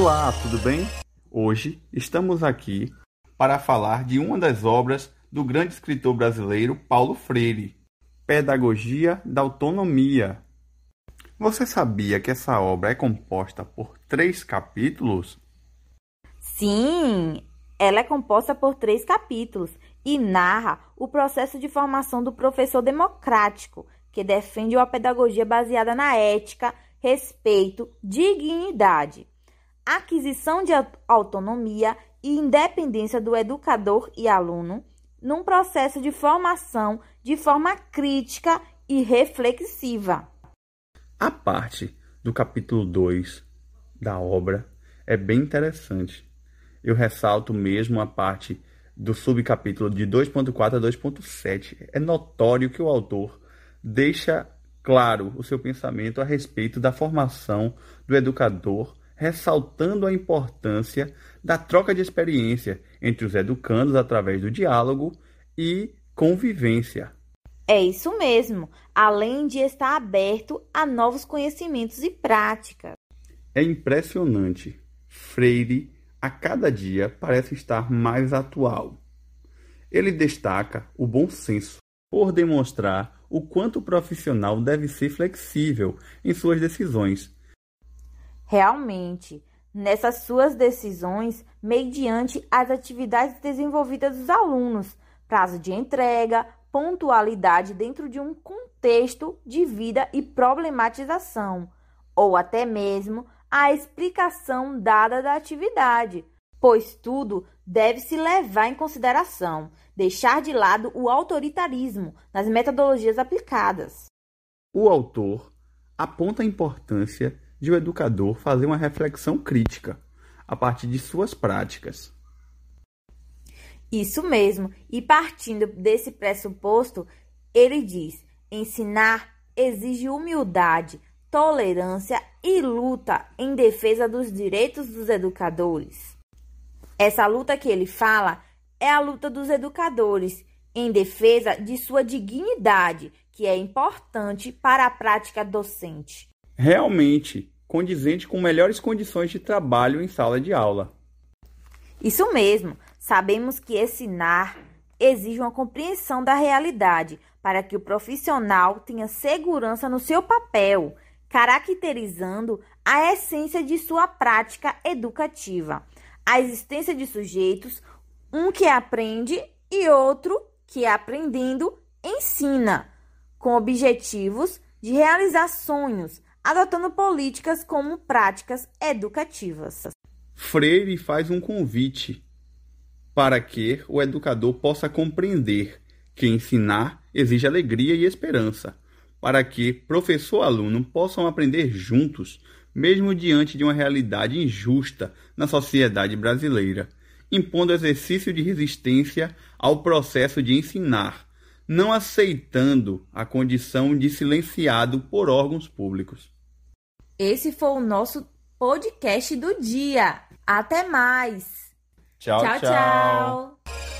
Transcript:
Olá, tudo bem? Hoje estamos aqui para falar de uma das obras do grande escritor brasileiro Paulo Freire, Pedagogia da Autonomia. Você sabia que essa obra é composta por três capítulos? Sim, ela é composta por três capítulos e narra o processo de formação do professor democrático, que defende uma pedagogia baseada na ética, respeito, dignidade, aquisição de autonomia e independência do educador e aluno num processo de formação de forma crítica e reflexiva. A parte do capítulo 2 da obra é bem interessante. Eu ressalto mesmo a parte do subcapítulo de 2.4 a 2.7. É notório que o autor deixa claro o seu pensamento a respeito da formação do educador, ressaltando a importância da troca de experiência entre os educandos através do diálogo e convivência. É isso mesmo, além de estar aberto a novos conhecimentos e práticas. É impressionante. Freire, a cada dia, parece estar mais atual. Ele destaca o bom senso por demonstrar o quanto o profissional deve ser flexível em suas decisões. Realmente, nessas suas decisões, mediante as atividades desenvolvidas dos alunos, prazo de entrega, pontualidade dentro de um contexto de vida e problematização, ou até mesmo a explicação dada da atividade, pois tudo deve se levar em consideração, deixar de lado o autoritarismo nas metodologias aplicadas. O autor aponta a importância de o educador fazer uma reflexão crítica a partir de suas práticas isso mesmo. E partindo desse pressuposto, ele diz: ensinar exige humildade, tolerância e luta em defesa dos direitos dos educadores. Essa luta que ele fala é a luta dos educadores em defesa de sua dignidade, que é importante para a prática docente. Realmente, condizente com melhores condições de trabalho em sala de aula. Isso mesmo. Sabemos que ensinar exige uma compreensão da realidade para que o profissional tenha segurança no seu papel, caracterizando a essência de sua prática educativa, a existência de sujeitos, um que aprende e outro que, aprendendo, ensina, com objetivos de realizar sonhos, adotando políticas como práticas educativas. Freire faz um convite para que o educador possa compreender que ensinar exige alegria e esperança, para que professor e aluno possam aprender juntos, mesmo diante de uma realidade injusta na sociedade brasileira, impondo exercício de resistência ao processo de ensinar, não aceitando a condição de silenciado por órgãos públicos. Esse foi o nosso podcast do dia. Até mais! tchau. tchau. tchau.